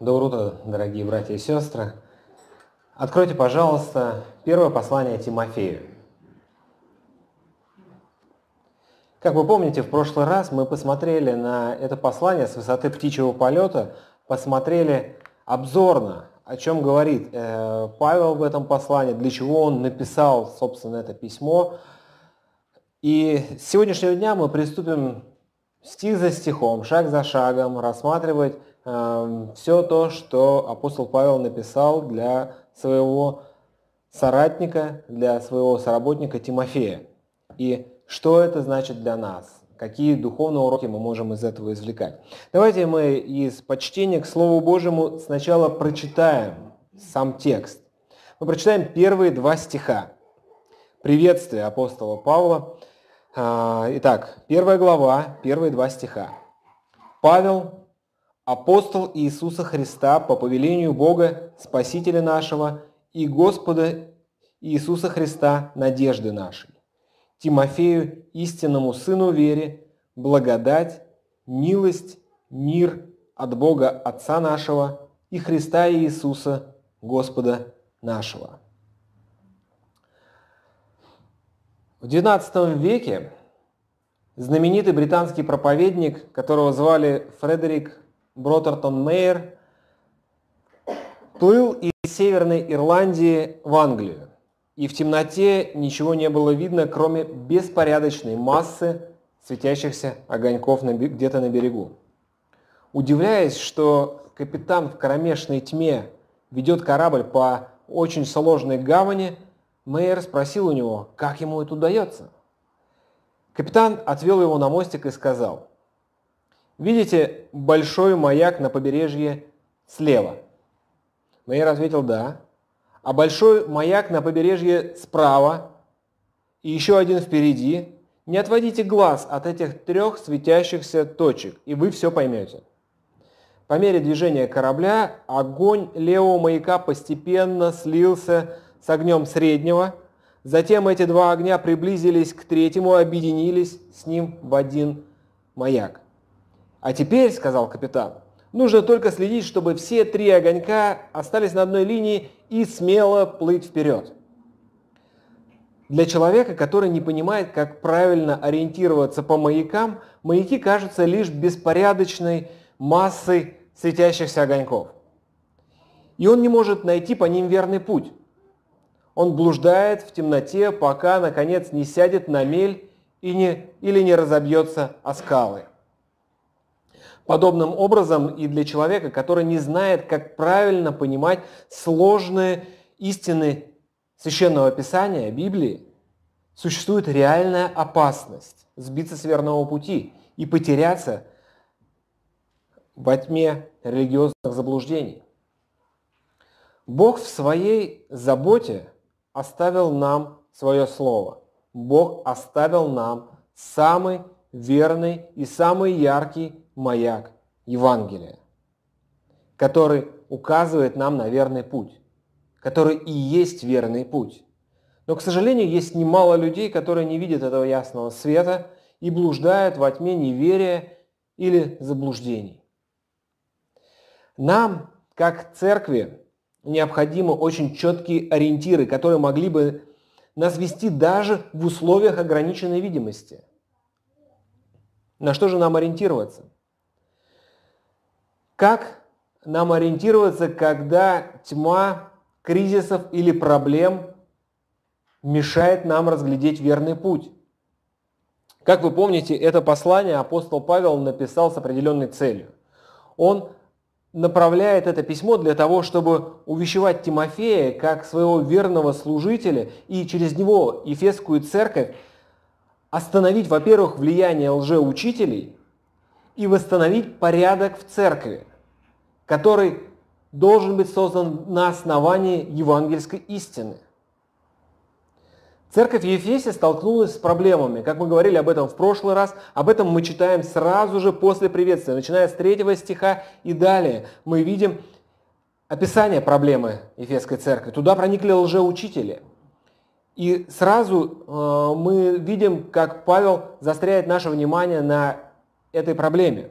Доброе утро, дорогие братья и сестры. Откройте, пожалуйста, первое послание Тимофею. Как вы помните, в прошлый раз мы посмотрели на это послание с высоты птичьего полета, посмотрели обзорно, о чем говорит э, Павел в этом послании, для чего он написал, собственно, это письмо. И с сегодняшнего дня мы приступим стих за стихом, шаг за шагом, рассматривать все то, что апостол Павел написал для своего соратника, для своего соработника Тимофея. И что это значит для нас? Какие духовные уроки мы можем из этого извлекать? Давайте мы из почтения к Слову Божьему сначала прочитаем сам текст. Мы прочитаем первые два стиха. Приветствие апостола Павла. А, итак, первая глава, первые два стиха. Павел, апостол Иисуса Христа по повелению Бога, Спасителя нашего и Господа Иисуса Христа, надежды нашей. Тимофею, истинному сыну вере, благодать, милость, мир от Бога Отца нашего и Христа Иисуса, Господа нашего. В XIX веке знаменитый британский проповедник, которого звали Фредерик Бротертон Мейер, плыл из Северной Ирландии в Англию. И в темноте ничего не было видно, кроме беспорядочной массы светящихся огоньков где-то на берегу. Удивляясь, что капитан в кромешной тьме ведет корабль по очень сложной гавани, Мейер спросил у него, как ему это удается. Капитан отвел его на мостик и сказал, «Видите большой маяк на побережье слева?» Мейер ответил, «Да». «А большой маяк на побережье справа и еще один впереди?» Не отводите глаз от этих трех светящихся точек, и вы все поймете. По мере движения корабля огонь левого маяка постепенно слился с огнем среднего. Затем эти два огня приблизились к третьему, объединились с ним в один маяк. «А теперь, — сказал капитан, — нужно только следить, чтобы все три огонька остались на одной линии и смело плыть вперед». Для человека, который не понимает, как правильно ориентироваться по маякам, маяки кажутся лишь беспорядочной массой светящихся огоньков. И он не может найти по ним верный путь. Он блуждает в темноте, пока, наконец, не сядет на мель и не, или не разобьется о скалы. Подобным образом и для человека, который не знает, как правильно понимать сложные истины Священного Писания, Библии, существует реальная опасность сбиться с верного пути и потеряться во тьме религиозных заблуждений. Бог в своей заботе оставил нам свое слово. Бог оставил нам самый верный и самый яркий маяк Евангелия, который указывает нам на верный путь, который и есть верный путь. Но, к сожалению, есть немало людей, которые не видят этого ясного света и блуждают во тьме неверия или заблуждений. Нам, как церкви, необходимы очень четкие ориентиры, которые могли бы нас вести даже в условиях ограниченной видимости. На что же нам ориентироваться? Как нам ориентироваться, когда тьма кризисов или проблем мешает нам разглядеть верный путь? Как вы помните, это послание апостол Павел написал с определенной целью. Он направляет это письмо для того, чтобы увещевать Тимофея как своего верного служителя и через него Ефесскую церковь остановить, во-первых, влияние лжеучителей и восстановить порядок в церкви, который должен быть создан на основании евангельской истины. Церковь Ефесе столкнулась с проблемами. Как мы говорили об этом в прошлый раз, об этом мы читаем сразу же после приветствия. Начиная с третьего стиха и далее мы видим описание проблемы Ефесской церкви. Туда проникли лжеучители. И сразу э, мы видим, как Павел застряет наше внимание на этой проблеме.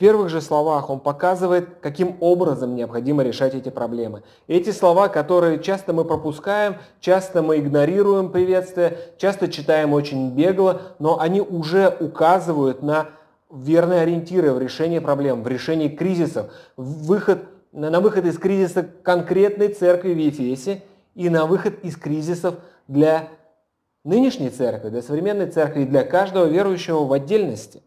В первых же словах он показывает, каким образом необходимо решать эти проблемы. Эти слова, которые часто мы пропускаем, часто мы игнорируем приветствие, часто читаем очень бегло, но они уже указывают на верные ориентиры в решении проблем, в решении кризисов, выход, на выход из кризиса конкретной церкви в Ефесе и на выход из кризисов для нынешней церкви, для современной церкви и для каждого верующего в отдельности.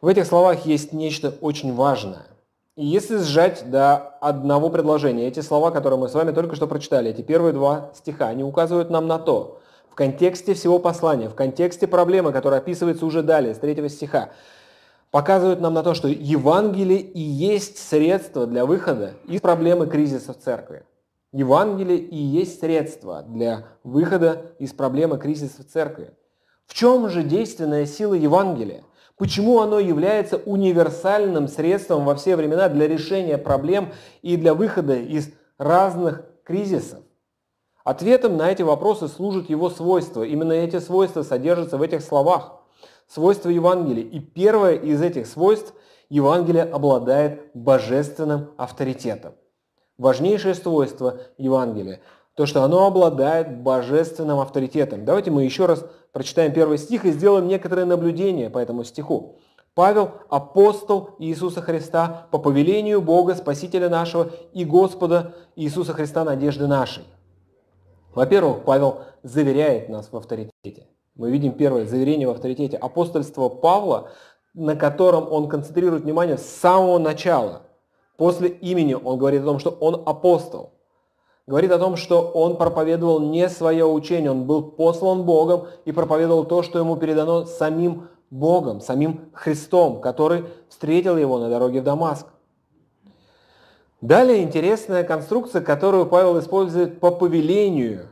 В этих словах есть нечто очень важное. И если сжать до одного предложения, эти слова, которые мы с вами только что прочитали, эти первые два стиха, они указывают нам на то, в контексте всего послания, в контексте проблемы, которая описывается уже далее, с третьего стиха, показывают нам на то, что Евангелие и есть средство для выхода из проблемы кризиса в церкви. Евангелие и есть средство для выхода из проблемы кризиса в церкви. В чем же действенная сила Евангелия? Почему оно является универсальным средством во все времена для решения проблем и для выхода из разных кризисов? Ответом на эти вопросы служат его свойства. Именно эти свойства содержатся в этих словах. Свойства Евангелия. И первое из этих свойств – Евангелие обладает божественным авторитетом. Важнейшее свойство Евангелия – то, что оно обладает божественным авторитетом. Давайте мы еще раз прочитаем первый стих и сделаем некоторые наблюдения по этому стиху. Павел – апостол Иисуса Христа по повелению Бога, Спасителя нашего и Господа Иисуса Христа, надежды нашей. Во-первых, Павел заверяет нас в авторитете. Мы видим первое заверение в авторитете апостольства Павла, на котором он концентрирует внимание с самого начала. После имени он говорит о том, что он апостол говорит о том, что он проповедовал не свое учение, он был послан Богом и проповедовал то, что ему передано самим Богом, самим Христом, который встретил его на дороге в Дамаск. Далее интересная конструкция, которую Павел использует по повелению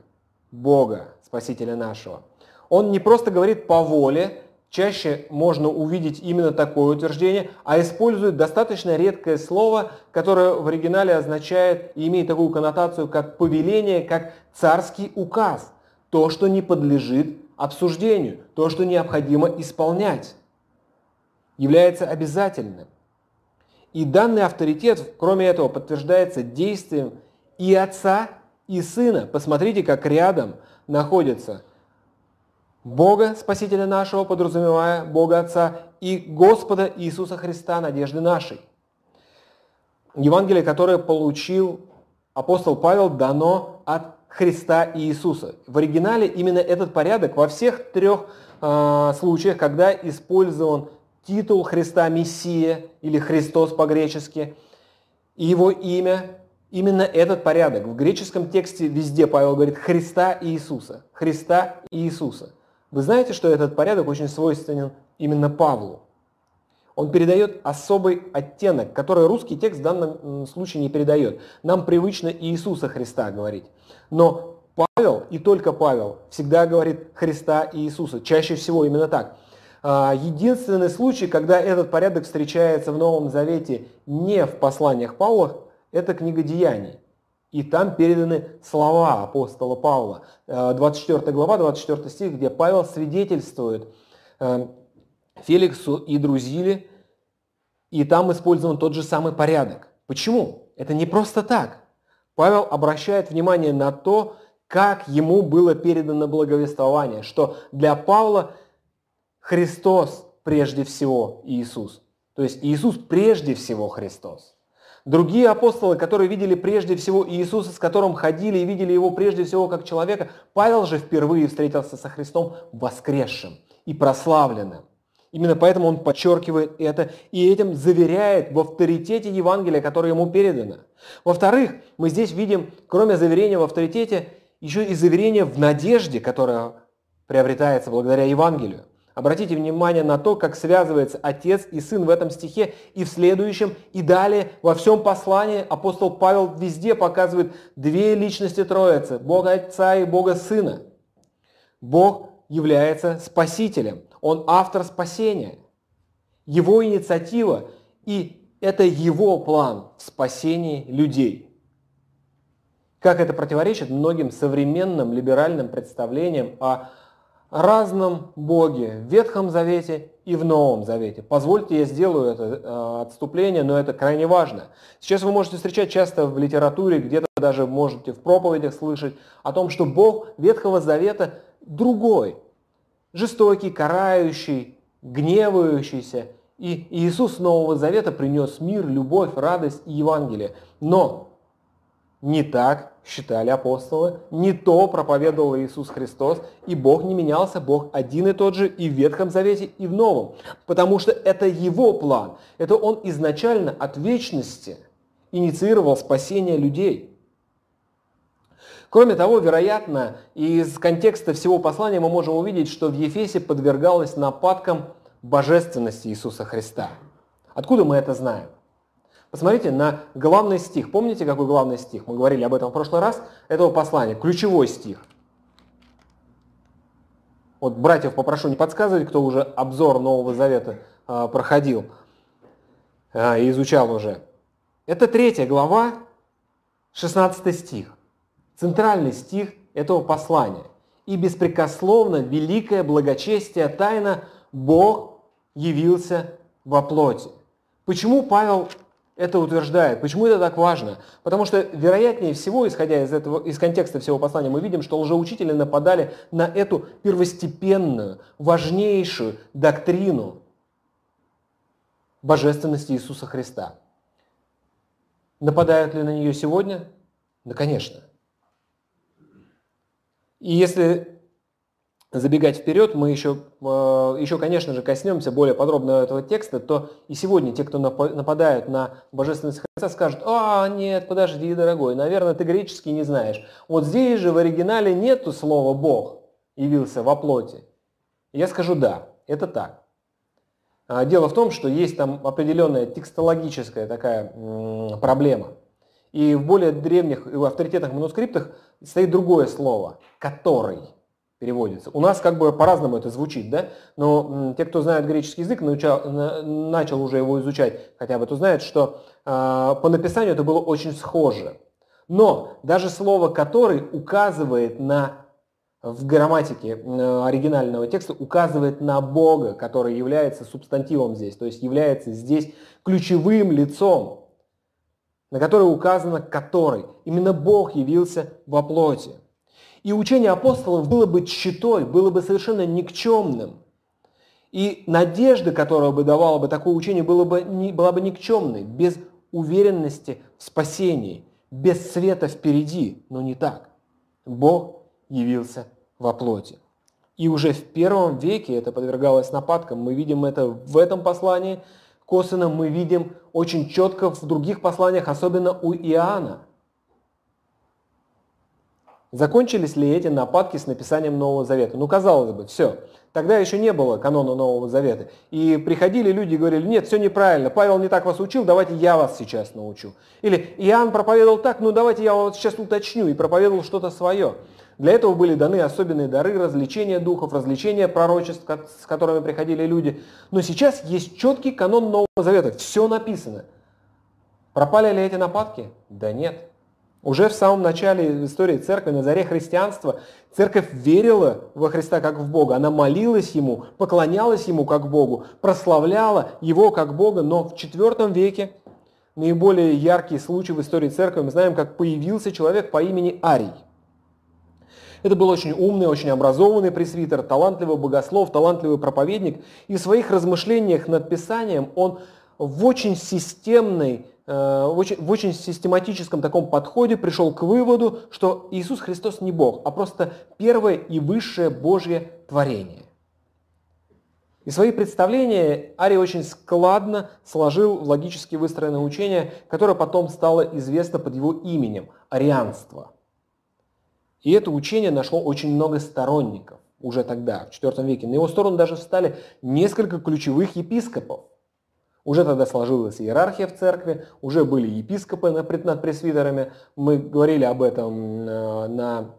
Бога, Спасителя нашего. Он не просто говорит по воле, чаще можно увидеть именно такое утверждение, а использует достаточно редкое слово, которое в оригинале означает и имеет такую коннотацию, как повеление, как царский указ. То, что не подлежит обсуждению, то, что необходимо исполнять, является обязательным. И данный авторитет, кроме этого, подтверждается действием и отца, и сына. Посмотрите, как рядом находятся Бога, Спасителя нашего, подразумевая Бога Отца, и Господа Иисуса Христа, надежды нашей. Евангелие, которое получил апостол Павел, дано от Христа и Иисуса. В оригинале именно этот порядок во всех трех э, случаях, когда использован титул Христа Мессия или Христос по-гречески, и его имя, именно этот порядок. В греческом тексте везде Павел говорит Христа и Иисуса. Христа и Иисуса. Вы знаете, что этот порядок очень свойственен именно Павлу. Он передает особый оттенок, который русский текст в данном случае не передает. Нам привычно Иисуса Христа говорить. Но Павел, и только Павел, всегда говорит Христа и Иисуса. Чаще всего именно так. А, единственный случай, когда этот порядок встречается в Новом Завете не в посланиях Павла, это книга Деяний. И там переданы слова апостола Павла. 24 э, глава, 24 стих, где Павел свидетельствует э, Феликсу и Друзиле, и там использован тот же самый порядок. Почему? Это не просто так. Павел обращает внимание на то, как ему было передано благовествование, что для Павла Христос прежде всего Иисус. То есть Иисус прежде всего Христос. Другие апостолы, которые видели прежде всего Иисуса, с которым ходили и видели его прежде всего как человека, Павел же впервые встретился со Христом воскресшим и прославленным. Именно поэтому он подчеркивает это и этим заверяет в авторитете Евангелия, которое ему передано. Во-вторых, мы здесь видим, кроме заверения в авторитете, еще и заверение в надежде, которая приобретается благодаря Евангелию. Обратите внимание на то, как связывается отец и сын в этом стихе и в следующем, и далее во всем послании апостол Павел везде показывает две личности Троицы, Бога Отца и Бога Сына. Бог является спасителем, Он автор спасения. Его инициатива и это его план в спасении людей. Как это противоречит многим современным либеральным представлениям о разном Боге в Ветхом Завете и в Новом Завете. Позвольте, я сделаю это э, отступление, но это крайне важно. Сейчас вы можете встречать часто в литературе, где-то даже можете в проповедях слышать о том, что Бог Ветхого Завета другой, жестокий, карающий, гневающийся. И Иисус Нового Завета принес мир, любовь, радость и Евангелие. Но не так считали апостолы, не то проповедовал Иисус Христос, и Бог не менялся, Бог один и тот же и в Ветхом Завете, и в Новом, потому что это Его план, это Он изначально от вечности инициировал спасение людей. Кроме того, вероятно, из контекста всего послания мы можем увидеть, что в Ефесе подвергалось нападкам божественности Иисуса Христа. Откуда мы это знаем? Посмотрите на главный стих. Помните, какой главный стих? Мы говорили об этом в прошлый раз. Этого послания. Ключевой стих. Вот братьев попрошу не подсказывать, кто уже обзор Нового Завета э, проходил э, и изучал уже. Это третья глава, 16 стих. Центральный стих этого послания. «И беспрекословно великое благочестие тайна Бог явился во плоти». Почему Павел это утверждает. Почему это так важно? Потому что, вероятнее всего, исходя из, этого, из контекста всего послания, мы видим, что лжеучители нападали на эту первостепенную, важнейшую доктрину божественности Иисуса Христа. Нападают ли на нее сегодня? Да, конечно. И если забегать вперед, мы еще, э, еще, конечно же, коснемся более подробно этого текста, то и сегодня те, кто нападают на божественность Христа, скажут, а, нет, подожди, дорогой, наверное, ты греческий не знаешь. Вот здесь же в оригинале нету слова «Бог» явился во плоти. Я скажу, да, это так. А, дело в том, что есть там определенная текстологическая такая проблема. И в более древних авторитетных манускриптах стоит другое слово «который» переводится. У нас как бы по-разному это звучит, да? Но те, кто знает греческий язык, научал, начал уже его изучать хотя бы, то знают, что э, по написанию это было очень схоже. Но даже слово «который» указывает на в грамматике оригинального текста указывает на Бога, который является субстантивом здесь, то есть является здесь ключевым лицом, на который указано «который». Именно Бог явился во плоти. И учение апостолов было бы читой, было бы совершенно никчемным. И надежда, которая бы давала бы такое учение, было бы, не, была бы никчемной, без уверенности в спасении, без света впереди. Но не так. Бог явился во плоти. И уже в первом веке это подвергалось нападкам. Мы видим это в этом послании, косвенно мы видим очень четко в других посланиях, особенно у Иоанна. Закончились ли эти нападки с написанием Нового Завета? Ну, казалось бы, все. Тогда еще не было канона Нового Завета. И приходили люди и говорили, нет, все неправильно, Павел не так вас учил, давайте я вас сейчас научу. Или Иоанн проповедовал так, ну давайте я вас сейчас уточню, и проповедовал что-то свое. Для этого были даны особенные дары, развлечения духов, развлечения пророчеств, с которыми приходили люди. Но сейчас есть четкий канон Нового Завета, все написано. Пропали ли эти нападки? Да нет. Уже в самом начале истории церкви, на заре христианства, церковь верила во Христа как в Бога. Она молилась Ему, поклонялась Ему как Богу, прославляла Его как Бога. Но в IV веке наиболее яркий случай в истории церкви мы знаем, как появился человек по имени Арий. Это был очень умный, очень образованный пресвитер, талантливый богослов, талантливый проповедник. И в своих размышлениях над Писанием он в очень системной в очень, в очень систематическом таком подходе пришел к выводу, что Иисус Христос не Бог, а просто первое и высшее Божье творение. И свои представления Арий очень складно сложил в логически выстроенное учение, которое потом стало известно под его именем – арианство. И это учение нашло очень много сторонников уже тогда, в IV веке. На его сторону даже встали несколько ключевых епископов – уже тогда сложилась иерархия в церкви, уже были епископы над пресвитерами. Мы говорили об этом э, на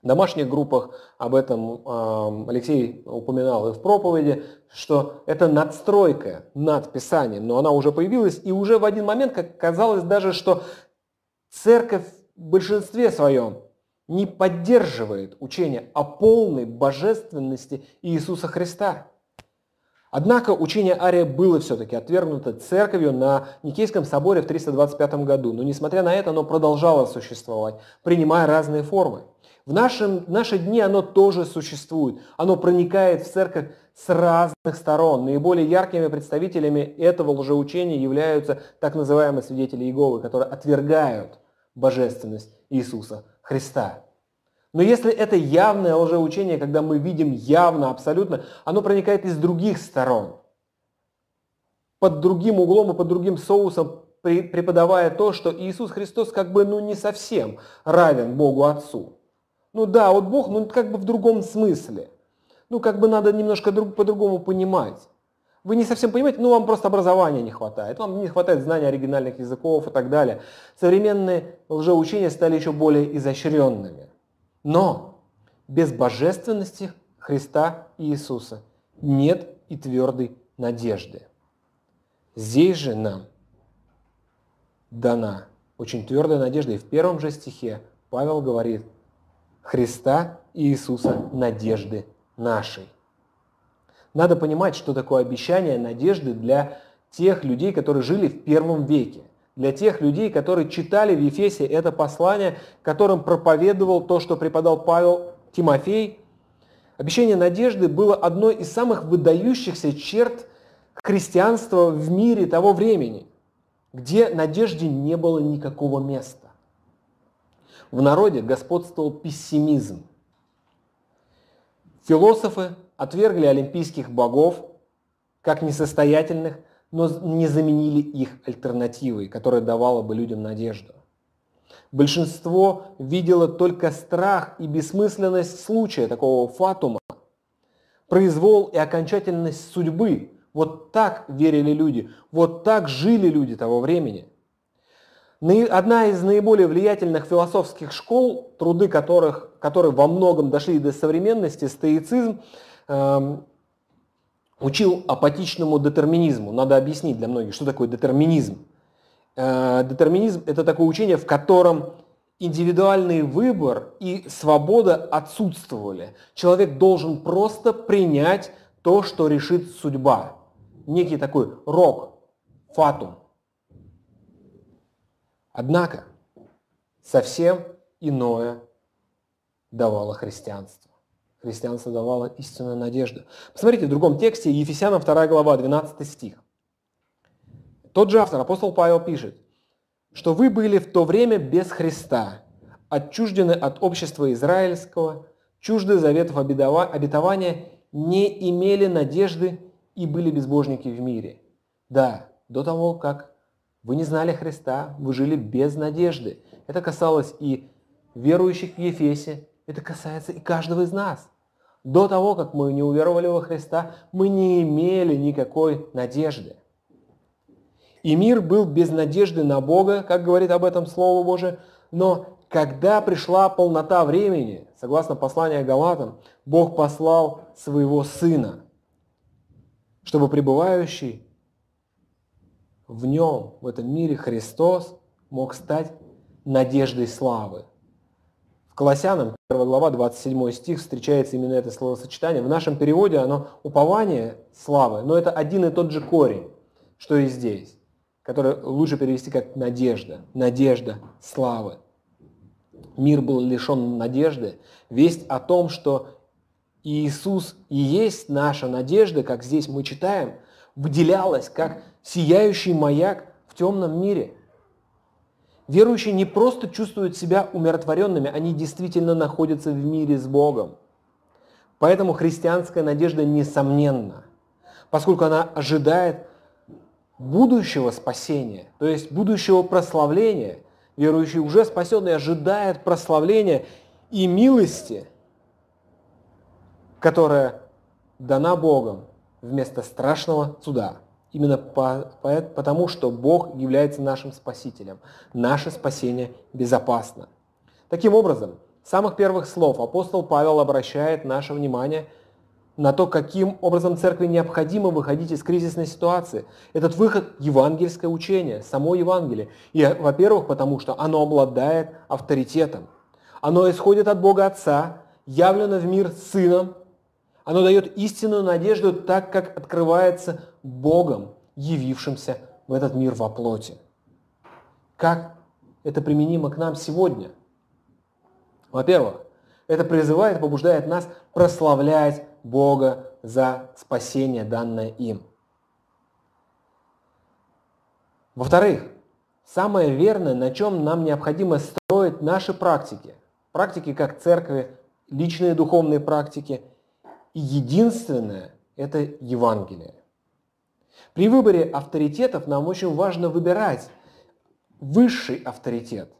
домашних группах, об этом э, Алексей упоминал и в проповеди, что это надстройка над Писанием, но она уже появилась, и уже в один момент, как казалось даже, что церковь в большинстве своем не поддерживает учение о полной божественности Иисуса Христа. Однако учение Ария было все-таки отвергнуто церковью на Никейском соборе в 325 году, но несмотря на это оно продолжало существовать, принимая разные формы. В, нашем, наши дни оно тоже существует, оно проникает в церковь с разных сторон. Наиболее яркими представителями этого лжеучения являются так называемые свидетели Иеговы, которые отвергают божественность Иисуса Христа. Но если это явное лжеучение, когда мы видим явно, абсолютно, оно проникает из других сторон. Под другим углом и под другим соусом, преподавая то, что Иисус Христос как бы ну не совсем равен Богу Отцу. Ну да, вот Бог, ну как бы в другом смысле. Ну как бы надо немножко друг, по-другому понимать. Вы не совсем понимаете, ну вам просто образования не хватает, вам не хватает знания оригинальных языков и так далее. Современные лжеучения стали еще более изощренными. Но без божественности Христа и Иисуса нет и твердой надежды. Здесь же нам дана очень твердая надежда. И в первом же стихе Павел говорит, Христа и Иисуса надежды нашей. Надо понимать, что такое обещание надежды для тех людей, которые жили в первом веке для тех людей, которые читали в Ефесе это послание, которым проповедовал то, что преподал Павел Тимофей. Обещание надежды было одной из самых выдающихся черт христианства в мире того времени, где надежде не было никакого места. В народе господствовал пессимизм. Философы отвергли олимпийских богов как несостоятельных – но не заменили их альтернативой, которая давала бы людям надежду. Большинство видело только страх и бессмысленность случая, такого фатума, произвол и окончательность судьбы. Вот так верили люди, вот так жили люди того времени. Одна из наиболее влиятельных философских школ, труды которых, которые во многом дошли до современности, стоицизм, эм, учил апатичному детерминизму. Надо объяснить для многих, что такое детерминизм. Э, детерминизм – это такое учение, в котором индивидуальный выбор и свобода отсутствовали. Человек должен просто принять то, что решит судьба. Некий такой рок, фатум. Однако совсем иное давало христианство христианство давало истинную надежду. Посмотрите в другом тексте, Ефесянам 2 глава, 12 стих. Тот же автор, апостол Павел пишет, что вы были в то время без Христа, отчуждены от общества израильского, чужды заветов обетования, не имели надежды и были безбожники в мире. Да, до того, как вы не знали Христа, вы жили без надежды. Это касалось и верующих в Ефесе, это касается и каждого из нас. До того, как мы не уверовали во Христа, мы не имели никакой надежды. И мир был без надежды на Бога, как говорит об этом Слово Божие, но когда пришла полнота времени, согласно посланию Галатам, Бог послал своего Сына, чтобы пребывающий в нем, в этом мире Христос, мог стать надеждой славы. В Колоссянам, 1 глава, 27 стих, встречается именно это словосочетание. В нашем переводе оно упование славы, но это один и тот же корень, что и здесь, который лучше перевести как надежда, надежда славы. Мир был лишен надежды. Весть о том, что Иисус и есть наша надежда, как здесь мы читаем, выделялась как сияющий маяк в темном мире – Верующие не просто чувствуют себя умиротворенными, они действительно находятся в мире с Богом. Поэтому христианская надежда несомненна, поскольку она ожидает будущего спасения, то есть будущего прославления. Верующий уже спасенный ожидает прославления и милости, которая дана Богом вместо страшного суда. Именно по, по, потому, что Бог является нашим Спасителем. Наше спасение безопасно. Таким образом, с самых первых слов апостол Павел обращает наше внимание на то, каким образом церкви необходимо выходить из кризисной ситуации. Этот выход – евангельское учение, само Евангелие. И, во-первых, потому что оно обладает авторитетом. Оно исходит от Бога Отца, явлено в мир Сыном, Оно дает истинную надежду так, как открывается Богом, явившимся в этот мир во плоти. Как это применимо к нам сегодня? Во-первых, это призывает, побуждает нас прославлять Бога за спасение, данное им. Во-вторых, самое верное, на чем нам необходимо строить наши практики, практики как церкви, личные духовные практики, и единственное – это Евангелие. При выборе авторитетов нам очень важно выбирать высший авторитет.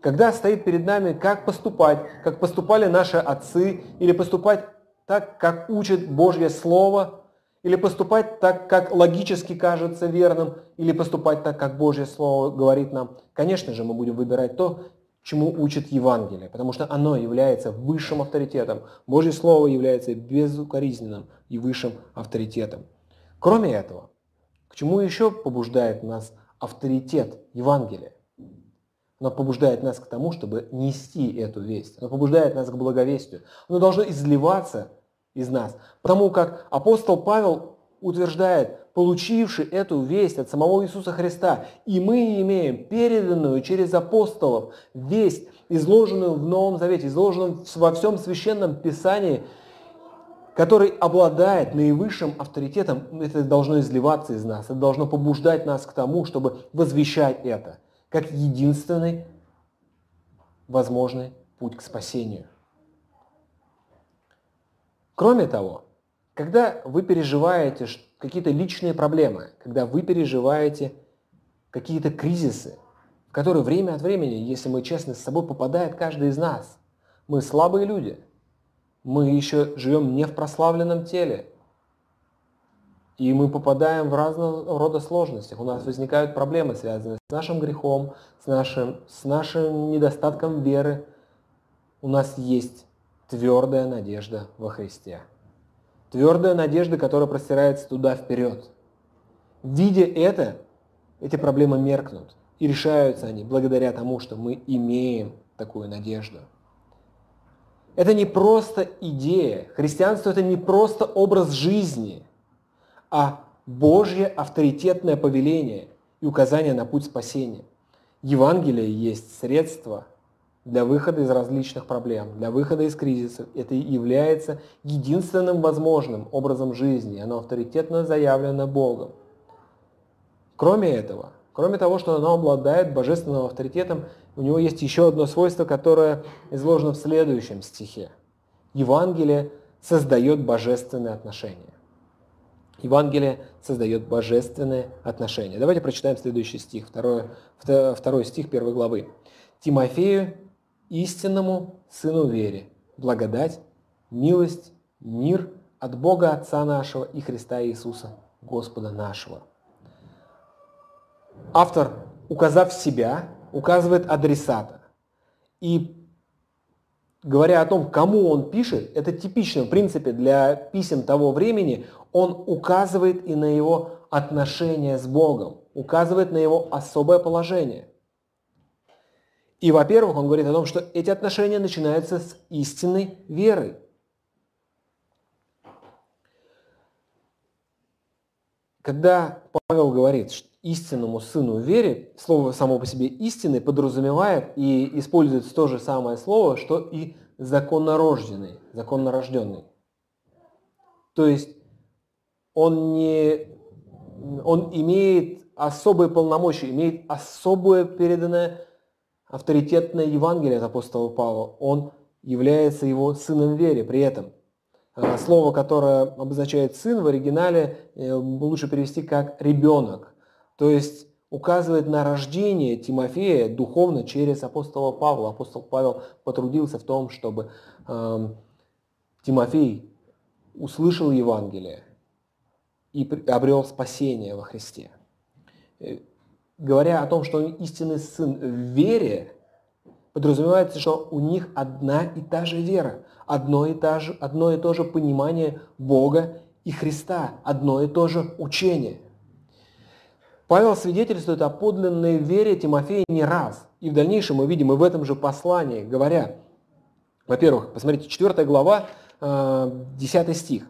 Когда стоит перед нами, как поступать, как поступали наши отцы, или поступать так, как учит Божье Слово, или поступать так, как логически кажется верным, или поступать так, как Божье Слово говорит нам. Конечно же, мы будем выбирать то, чему учит Евангелие, потому что оно является высшим авторитетом. Божье Слово является безукоризненным и высшим авторитетом. Кроме этого, к чему еще побуждает нас авторитет Евангелия? Оно побуждает нас к тому, чтобы нести эту весть. Оно побуждает нас к благовестию. Оно должно изливаться из нас. Потому как апостол Павел утверждает, получивший эту весть от самого Иисуса Христа, и мы имеем переданную через апостолов весть, изложенную в Новом Завете, изложенную во всем священном Писании, который обладает наивысшим авторитетом, это должно изливаться из нас, это должно побуждать нас к тому, чтобы возвещать это как единственный возможный путь к спасению. Кроме того, когда вы переживаете какие-то личные проблемы, когда вы переживаете какие-то кризисы, которые время от времени, если мы честны с собой, попадает каждый из нас. Мы слабые люди. Мы еще живем не в прославленном теле. И мы попадаем в разного рода сложностях. У нас возникают проблемы, связанные с нашим грехом, с нашим, с нашим недостатком веры. У нас есть твердая надежда во Христе. Твердая надежда, которая простирается туда вперед. Видя это, эти проблемы меркнут. И решаются они благодаря тому, что мы имеем такую надежду. Это не просто идея. Христианство это не просто образ жизни, а Божье авторитетное повеление и указание на путь спасения. Евангелие есть средство для выхода из различных проблем, для выхода из кризисов. Это является единственным возможным образом жизни. Оно авторитетно заявлено Богом. Кроме этого, кроме того, что оно обладает божественным авторитетом, у него есть еще одно свойство, которое изложено в следующем стихе. Евангелие создает божественные отношения. Евангелие создает божественные отношения. Давайте прочитаем следующий стих, второй, второй стих первой главы. Тимофею, истинному сыну вере, благодать, милость, мир от Бога Отца нашего и Христа Иисуса, Господа нашего. Автор, указав себя, указывает адресата. И говоря о том, кому он пишет, это типично, в принципе, для писем того времени, он указывает и на его отношения с Богом, указывает на его особое положение. И, во-первых, он говорит о том, что эти отношения начинаются с истинной веры. Когда Павел говорит что истинному сыну вере, слово само по себе истины подразумевает и используется то же самое слово, что и законнорожденный, законнорожденный. То есть он, не, он имеет особые полномочия, имеет особое переданное авторитетное Евангелие от апостола Павла. Он является его сыном вере при этом. А, слово, которое обозначает сын в оригинале, э, лучше перевести как ребенок. То есть указывает на рождение Тимофея духовно через апостола Павла. Апостол Павел потрудился в том, чтобы э, Тимофей услышал Евангелие, и обрел спасение во Христе. Э, говоря о том, что он истинный сын в вере, подразумевается, что у них одна и та же вера, одно и, та же, одно и то же понимание Бога и Христа, одно и то же учение. Павел свидетельствует о подлинной вере Тимофея не раз. И в дальнейшем мы видим и в этом же послании, говоря, во-первых, посмотрите, 4 глава, 10 стих.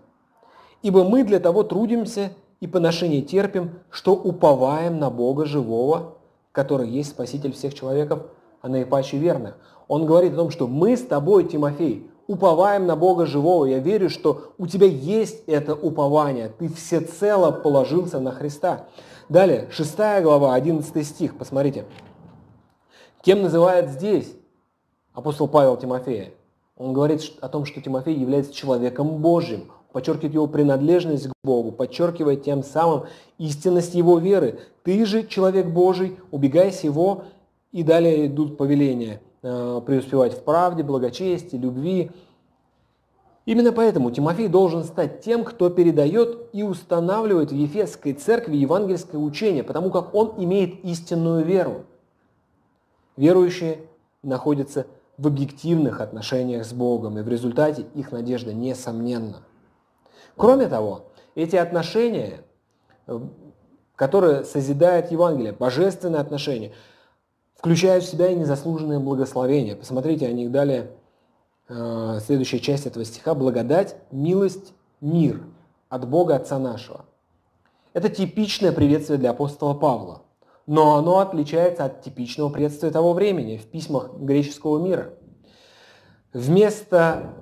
«Ибо мы для того трудимся и поношение терпим, что уповаем на Бога живого, который есть Спаситель всех человеков, а наипаче верных». Он говорит о том, что мы с тобой, Тимофей, уповаем на Бога живого. Я верю, что у тебя есть это упование. Ты всецело положился на Христа. Далее, 6 глава, 11 стих, посмотрите. Кем называет здесь апостол Павел Тимофея? Он говорит о том, что Тимофей является человеком Божьим, подчеркивает его принадлежность к Богу, подчеркивает тем самым истинность его веры. Ты же человек Божий, убегай с его, и далее идут повеления э, преуспевать в правде, благочестии, любви. Именно поэтому Тимофей должен стать тем, кто передает и устанавливает в Ефесской церкви евангельское учение, потому как он имеет истинную веру. Верующие находятся в объективных отношениях с Богом, и в результате их надежда несомненна. Кроме того, эти отношения, которые созидает Евангелие, божественные отношения, включают в себя и незаслуженные благословения. Посмотрите о них далее, э, следующая часть этого стиха. Благодать, милость, мир от Бога Отца нашего. Это типичное приветствие для апостола Павла но оно отличается от типичного приветствия того времени в письмах греческого мира. Вместо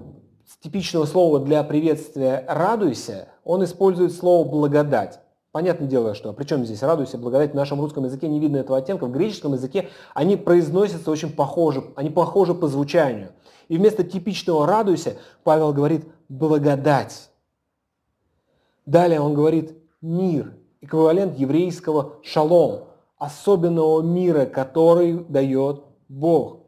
типичного слова для приветствия «радуйся» он использует слово «благодать». Понятное дело, что причем здесь «радуйся», «благодать» в нашем русском языке не видно этого оттенка. В греческом языке они произносятся очень похоже, они похожи по звучанию. И вместо типичного «радуйся» Павел говорит «благодать». Далее он говорит «мир», эквивалент еврейского «шалом», особенного мира, который дает Бог.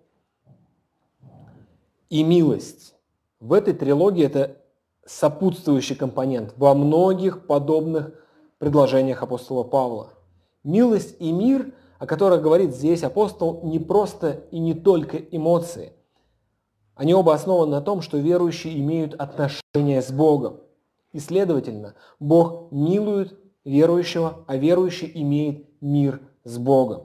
И милость. В этой трилогии это сопутствующий компонент во многих подобных предложениях апостола Павла. Милость и мир, о которых говорит здесь апостол, не просто и не только эмоции. Они оба основаны на том, что верующие имеют отношения с Богом. И, следовательно, Бог милует верующего, а верующий имеет мир с Богом.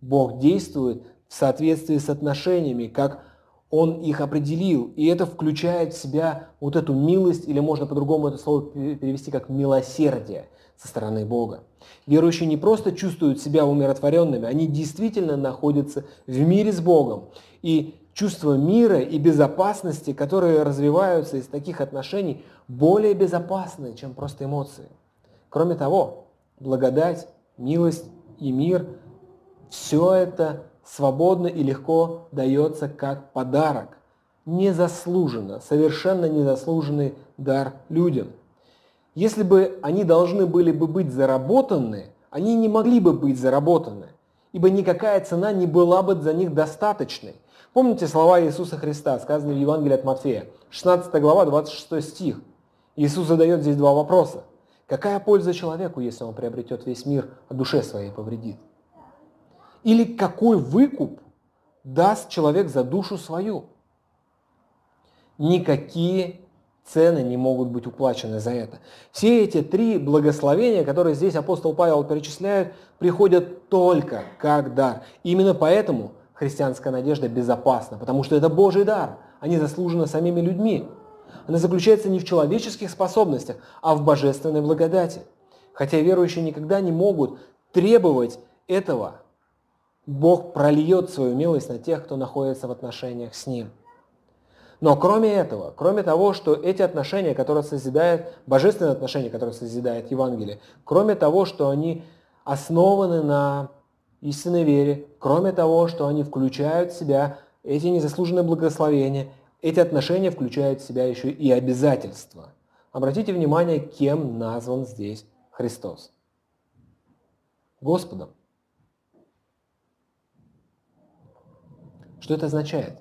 Бог действует в соответствии с отношениями, как Он их определил. И это включает в себя вот эту милость, или можно по-другому это слово перевести как милосердие со стороны Бога. Верующие не просто чувствуют себя умиротворенными, они действительно находятся в мире с Богом. И чувство мира и безопасности, которые развиваются из таких отношений, более безопасны, чем просто эмоции. Кроме того, благодать, милость и мир, все это свободно и легко дается как подарок, незаслуженно, совершенно незаслуженный дар людям. Если бы они должны были бы быть заработаны, они не могли бы быть заработаны, ибо никакая цена не была бы за них достаточной. Помните слова Иисуса Христа, сказанные в Евангелии от Матфея, 16 глава, 26 стих. Иисус задает здесь два вопроса. Какая польза человеку, если он приобретет весь мир, а душе своей повредит? Или какой выкуп даст человек за душу свою? Никакие цены не могут быть уплачены за это. Все эти три благословения, которые здесь апостол Павел перечисляет, приходят только как дар. именно поэтому христианская надежда безопасна, потому что это Божий дар, они заслужены самими людьми. Она заключается не в человеческих способностях, а в божественной благодати. Хотя верующие никогда не могут требовать этого, Бог прольет свою милость на тех, кто находится в отношениях с Ним. Но кроме этого, кроме того, что эти отношения, которые созидает, божественные отношения, которые созидает Евангелие, кроме того, что они основаны на истинной вере, кроме того, что они включают в себя эти незаслуженные благословения, эти отношения включают в себя еще и обязательства. Обратите внимание, кем назван здесь Христос. Господом. Что это означает?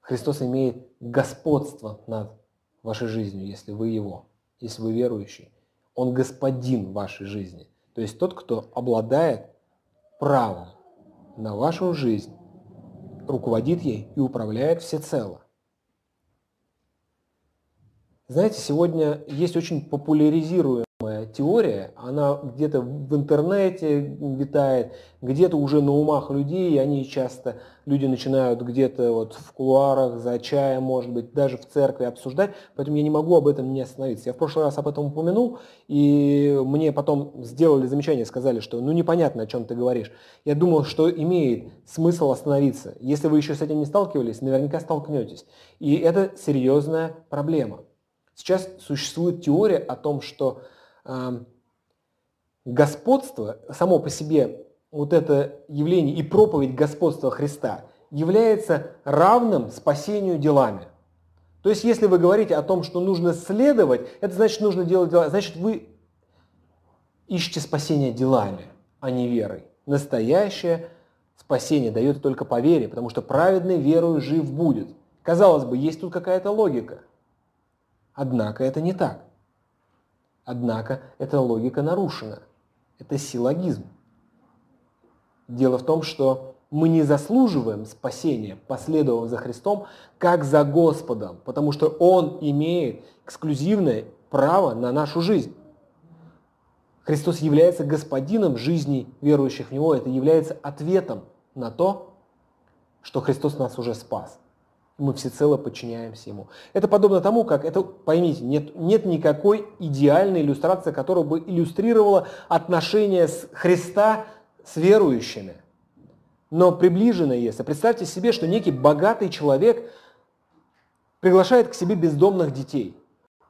Христос имеет господство над вашей жизнью, если вы Его, если вы верующий. Он господин вашей жизни. То есть тот, кто обладает правом на вашу жизнь руководит ей и управляет всецело. Знаете, сегодня есть очень популяризируемый теория, она где-то в интернете витает, где-то уже на умах людей, и они часто, люди начинают где-то вот в кулуарах, за чаем, может быть, даже в церкви обсуждать, поэтому я не могу об этом не остановиться. Я в прошлый раз об этом упомянул, и мне потом сделали замечание, сказали, что ну непонятно, о чем ты говоришь. Я думал, что имеет смысл остановиться. Если вы еще с этим не сталкивались, наверняка столкнетесь. И это серьезная проблема. Сейчас существует теория о том, что господство, само по себе вот это явление и проповедь господства Христа является равным спасению делами. То есть, если вы говорите о том, что нужно следовать, это значит, нужно делать дела. Значит, вы ищете спасение делами, а не верой. Настоящее спасение дает только по вере, потому что праведный верою жив будет. Казалось бы, есть тут какая-то логика. Однако это не так. Однако эта логика нарушена. Это силлогизм. Дело в том, что мы не заслуживаем спасения, последовав за Христом, как за Господом, потому что Он имеет эксклюзивное право на нашу жизнь. Христос является господином жизни верующих в Него. Это является ответом на то, что Христос нас уже спас мы всецело подчиняемся ему. Это подобно тому, как это, поймите, нет, нет никакой идеальной иллюстрации, которая бы иллюстрировала отношения с Христа с верующими. Но приближено если. Представьте себе, что некий богатый человек приглашает к себе бездомных детей.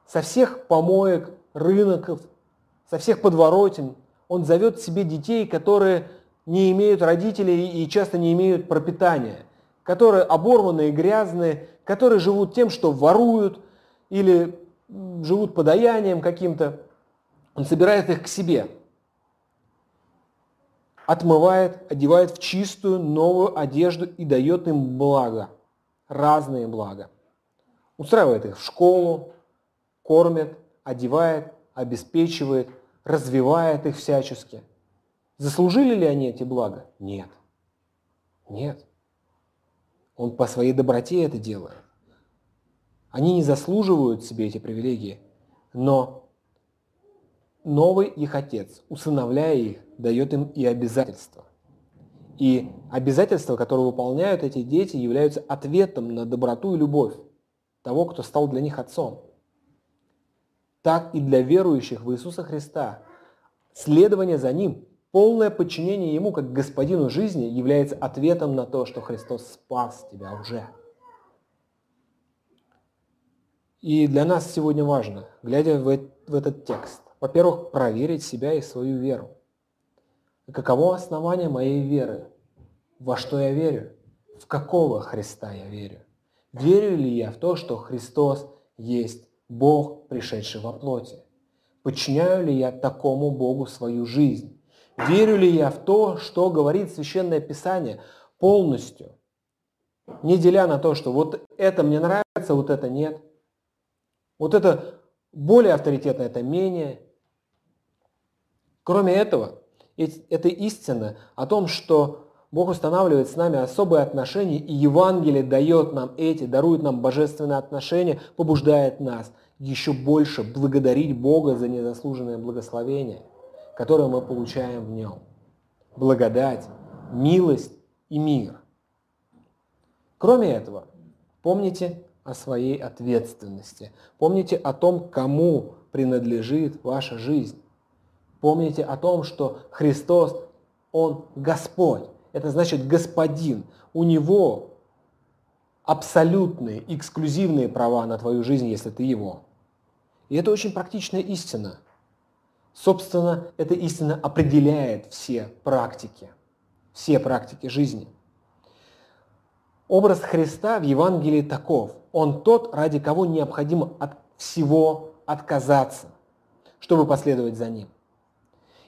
Со всех помоек, рыноков, со всех подворотен он зовет себе детей, которые не имеют родителей и часто не имеют пропитания – которые оборванные, грязные, которые живут тем, что воруют или живут подаянием каким-то. Он собирает их к себе, отмывает, одевает в чистую новую одежду и дает им благо, разные блага. Устраивает их в школу, кормит, одевает, обеспечивает, развивает их всячески. Заслужили ли они эти блага? Нет. Нет. Он по своей доброте это делает. Они не заслуживают себе эти привилегии, но новый их отец, усыновляя их, дает им и обязательства. И обязательства, которые выполняют эти дети, являются ответом на доброту и любовь того, кто стал для них отцом. Так и для верующих в Иисуса Христа следование за Ним Полное подчинение Ему как господину жизни является ответом на то, что Христос спас тебя уже. И для нас сегодня важно, глядя в, этот текст, во-первых, проверить себя и свою веру. Каково основание моей веры? Во что я верю? В какого Христа я верю? Верю ли я в то, что Христос есть Бог, пришедший во плоти? Подчиняю ли я такому Богу свою жизнь? Верю ли я в то, что говорит Священное Писание полностью, не деля на то, что вот это мне нравится, вот это нет. Вот это более авторитетно, это менее. Кроме этого, это истина о том, что Бог устанавливает с нами особые отношения, и Евангелие дает нам эти, дарует нам божественные отношения, побуждает нас еще больше благодарить Бога за незаслуженное благословение которое мы получаем в нем. Благодать, милость и мир. Кроме этого, помните о своей ответственности. Помните о том, кому принадлежит ваша жизнь. Помните о том, что Христос, Он Господь. Это значит Господин. У Него абсолютные, эксклюзивные права на твою жизнь, если ты Его. И это очень практичная истина – Собственно, эта истина определяет все практики, все практики жизни. Образ Христа в Евангелии таков. Он тот, ради кого необходимо от всего отказаться, чтобы последовать за Ним.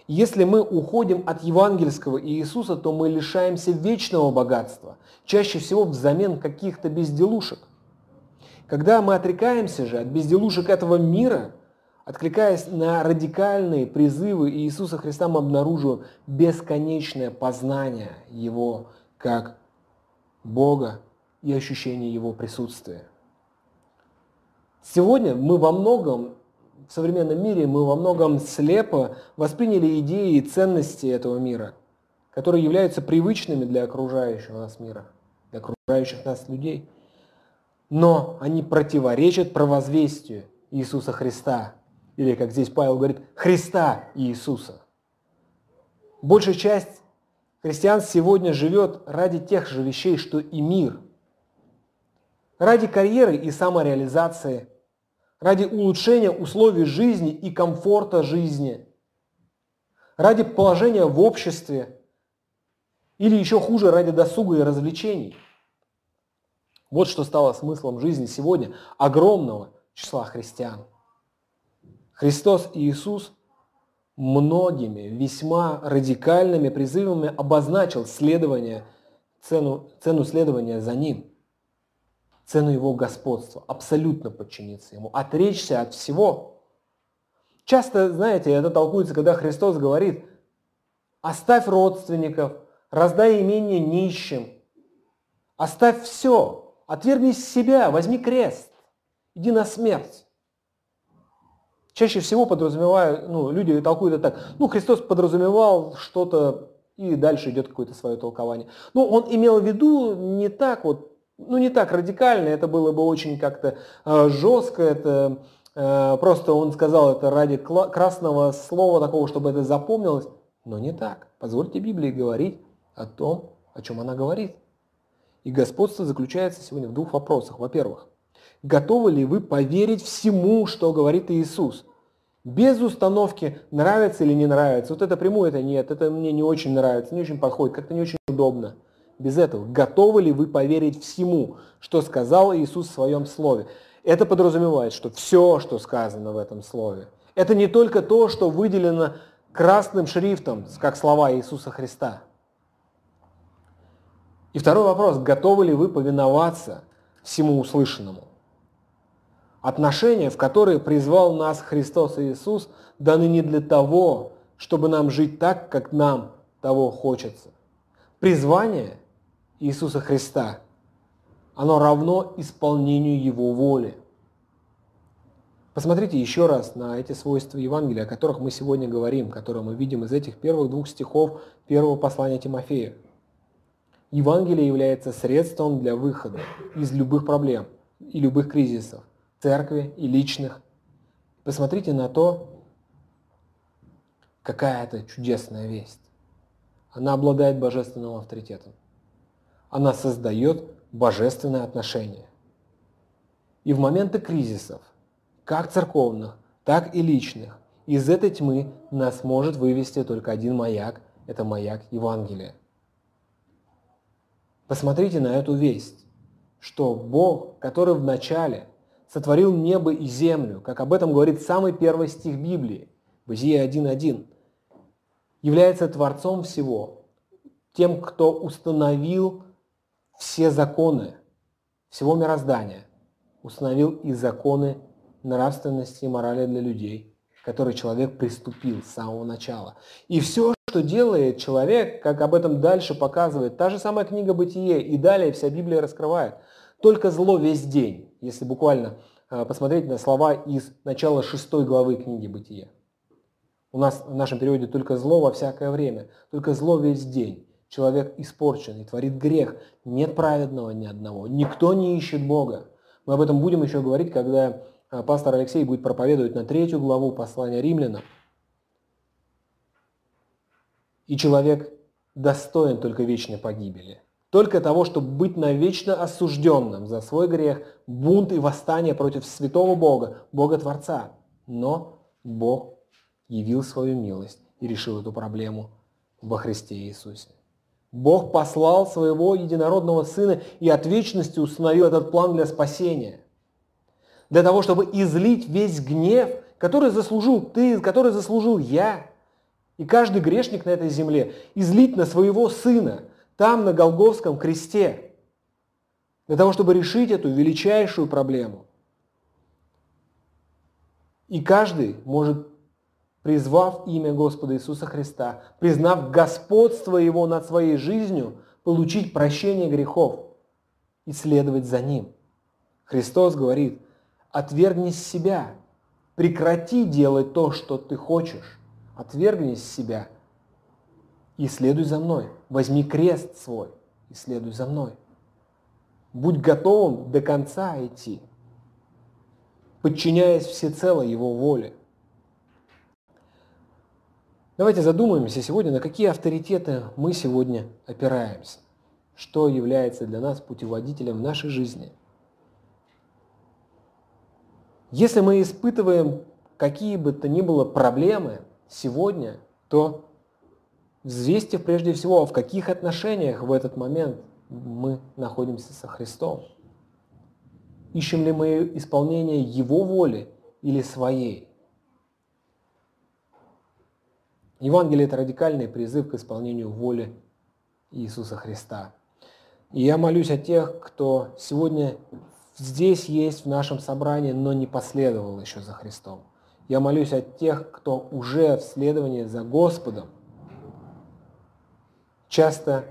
Если мы уходим от евангельского Иисуса, то мы лишаемся вечного богатства, чаще всего взамен каких-то безделушек. Когда мы отрекаемся же от безделушек этого мира – Откликаясь на радикальные призывы Иисуса Христа, мы обнаруживаем бесконечное познание Его как Бога и ощущение Его присутствия. Сегодня мы во многом в современном мире мы во многом слепо восприняли идеи и ценности этого мира, которые являются привычными для окружающего нас мира, для окружающих нас людей. Но они противоречат провозвестию Иисуса Христа. Или, как здесь Павел говорит, Христа Иисуса. Большая часть христиан сегодня живет ради тех же вещей, что и мир. Ради карьеры и самореализации – ради улучшения условий жизни и комфорта жизни, ради положения в обществе или еще хуже, ради досуга и развлечений. Вот что стало смыслом жизни сегодня огромного числа христиан. Христос Иисус многими весьма радикальными призывами обозначил следование, цену, цену следования за Ним – цену его господства, абсолютно подчиниться ему, отречься от всего. Часто, знаете, это толкуется, когда Христос говорит, оставь родственников, раздай имение нищим, оставь все, отвергнись себя, возьми крест, иди на смерть. Чаще всего подразумеваю, ну, люди толкуют это так, ну, Христос подразумевал что-то, и дальше идет какое-то свое толкование. Но он имел в виду не так вот ну не так радикально, это было бы очень как-то э, жестко, это э, просто он сказал это ради красного слова такого, чтобы это запомнилось, но не так. Позвольте Библии говорить о том, о чем она говорит. И господство заключается сегодня в двух вопросах. Во-первых, готовы ли вы поверить всему, что говорит Иисус? Без установки, нравится или не нравится. Вот это прямое, это нет, это мне не очень нравится, не очень подходит, как-то не очень удобно без этого. Готовы ли вы поверить всему, что сказал Иисус в своем слове? Это подразумевает, что все, что сказано в этом слове, это не только то, что выделено красным шрифтом, как слова Иисуса Христа. И второй вопрос, готовы ли вы повиноваться всему услышанному? Отношения, в которые призвал нас Христос Иисус, даны не для того, чтобы нам жить так, как нам того хочется. Призвание Иисуса Христа, оно равно исполнению Его воли. Посмотрите еще раз на эти свойства Евангелия, о которых мы сегодня говорим, которые мы видим из этих первых двух стихов первого послания Тимофея. Евангелие является средством для выхода из любых проблем и любых кризисов, церкви и личных. Посмотрите на то, какая это чудесная весть. Она обладает божественным авторитетом она создает божественные отношения. И в моменты кризисов, как церковных, так и личных, из этой тьмы нас может вывести только один маяк – это маяк Евангелия. Посмотрите на эту весть, что Бог, который вначале сотворил небо и землю, как об этом говорит самый первый стих Библии, Бытие 1.1, является Творцом всего, тем, кто установил все законы всего мироздания, установил и законы нравственности и морали для людей, которые человек приступил с самого начала. И все, что делает человек, как об этом дальше показывает, та же самая книга «Бытие» и далее вся Библия раскрывает, только зло весь день, если буквально э, посмотреть на слова из начала шестой главы книги «Бытие». У нас в нашем переводе только зло во всякое время, только зло весь день человек испорчен и творит грех. Нет праведного ни одного. Никто не ищет Бога. Мы об этом будем еще говорить, когда а, пастор Алексей будет проповедовать на третью главу послания римлянам. И человек достоин только вечной погибели. Только того, чтобы быть навечно осужденным за свой грех, бунт и восстание против святого Бога, Бога Творца. Но Бог явил свою милость и решил эту проблему во Христе Иисусе. Бог послал своего единородного Сына и от вечности установил этот план для спасения. Для того, чтобы излить весь гнев, который заслужил ты, который заслужил я, и каждый грешник на этой земле, излить на своего Сына, там, на Голговском кресте, для того, чтобы решить эту величайшую проблему. И каждый может призвав имя Господа Иисуса Христа, признав господство Его над своей жизнью, получить прощение грехов и следовать за Ним. Христос говорит, отвергни себя, Прекрати делать то, что ты хочешь. Отвергнись себя и следуй за мной. Возьми крест свой и следуй за мной. Будь готовым до конца идти, подчиняясь всецело Его воле. Давайте задумаемся сегодня, на какие авторитеты мы сегодня опираемся, что является для нас путеводителем в нашей жизни. Если мы испытываем какие бы то ни было проблемы сегодня, то взвесьте прежде всего, в каких отношениях в этот момент мы находимся со Христом. Ищем ли мы исполнение Его воли или своей? Евангелие – это радикальный призыв к исполнению воли Иисуса Христа. И я молюсь о тех, кто сегодня здесь есть в нашем собрании, но не последовал еще за Христом. Я молюсь о тех, кто уже в следовании за Господом часто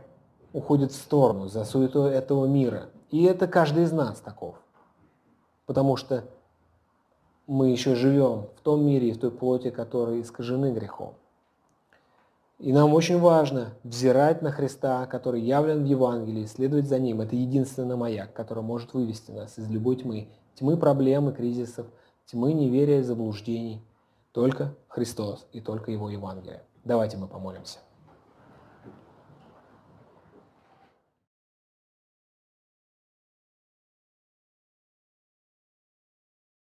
уходит в сторону за суетой этого мира. И это каждый из нас таков. Потому что мы еще живем в том мире и в той плоти, которые искажены грехом. И нам очень важно взирать на Христа, который явлен в Евангелии, следовать за Ним. Это единственный маяк, который может вывести нас из любой тьмы. Тьмы проблем и кризисов, тьмы неверия и заблуждений. Только Христос и только Его Евангелие. Давайте мы помолимся.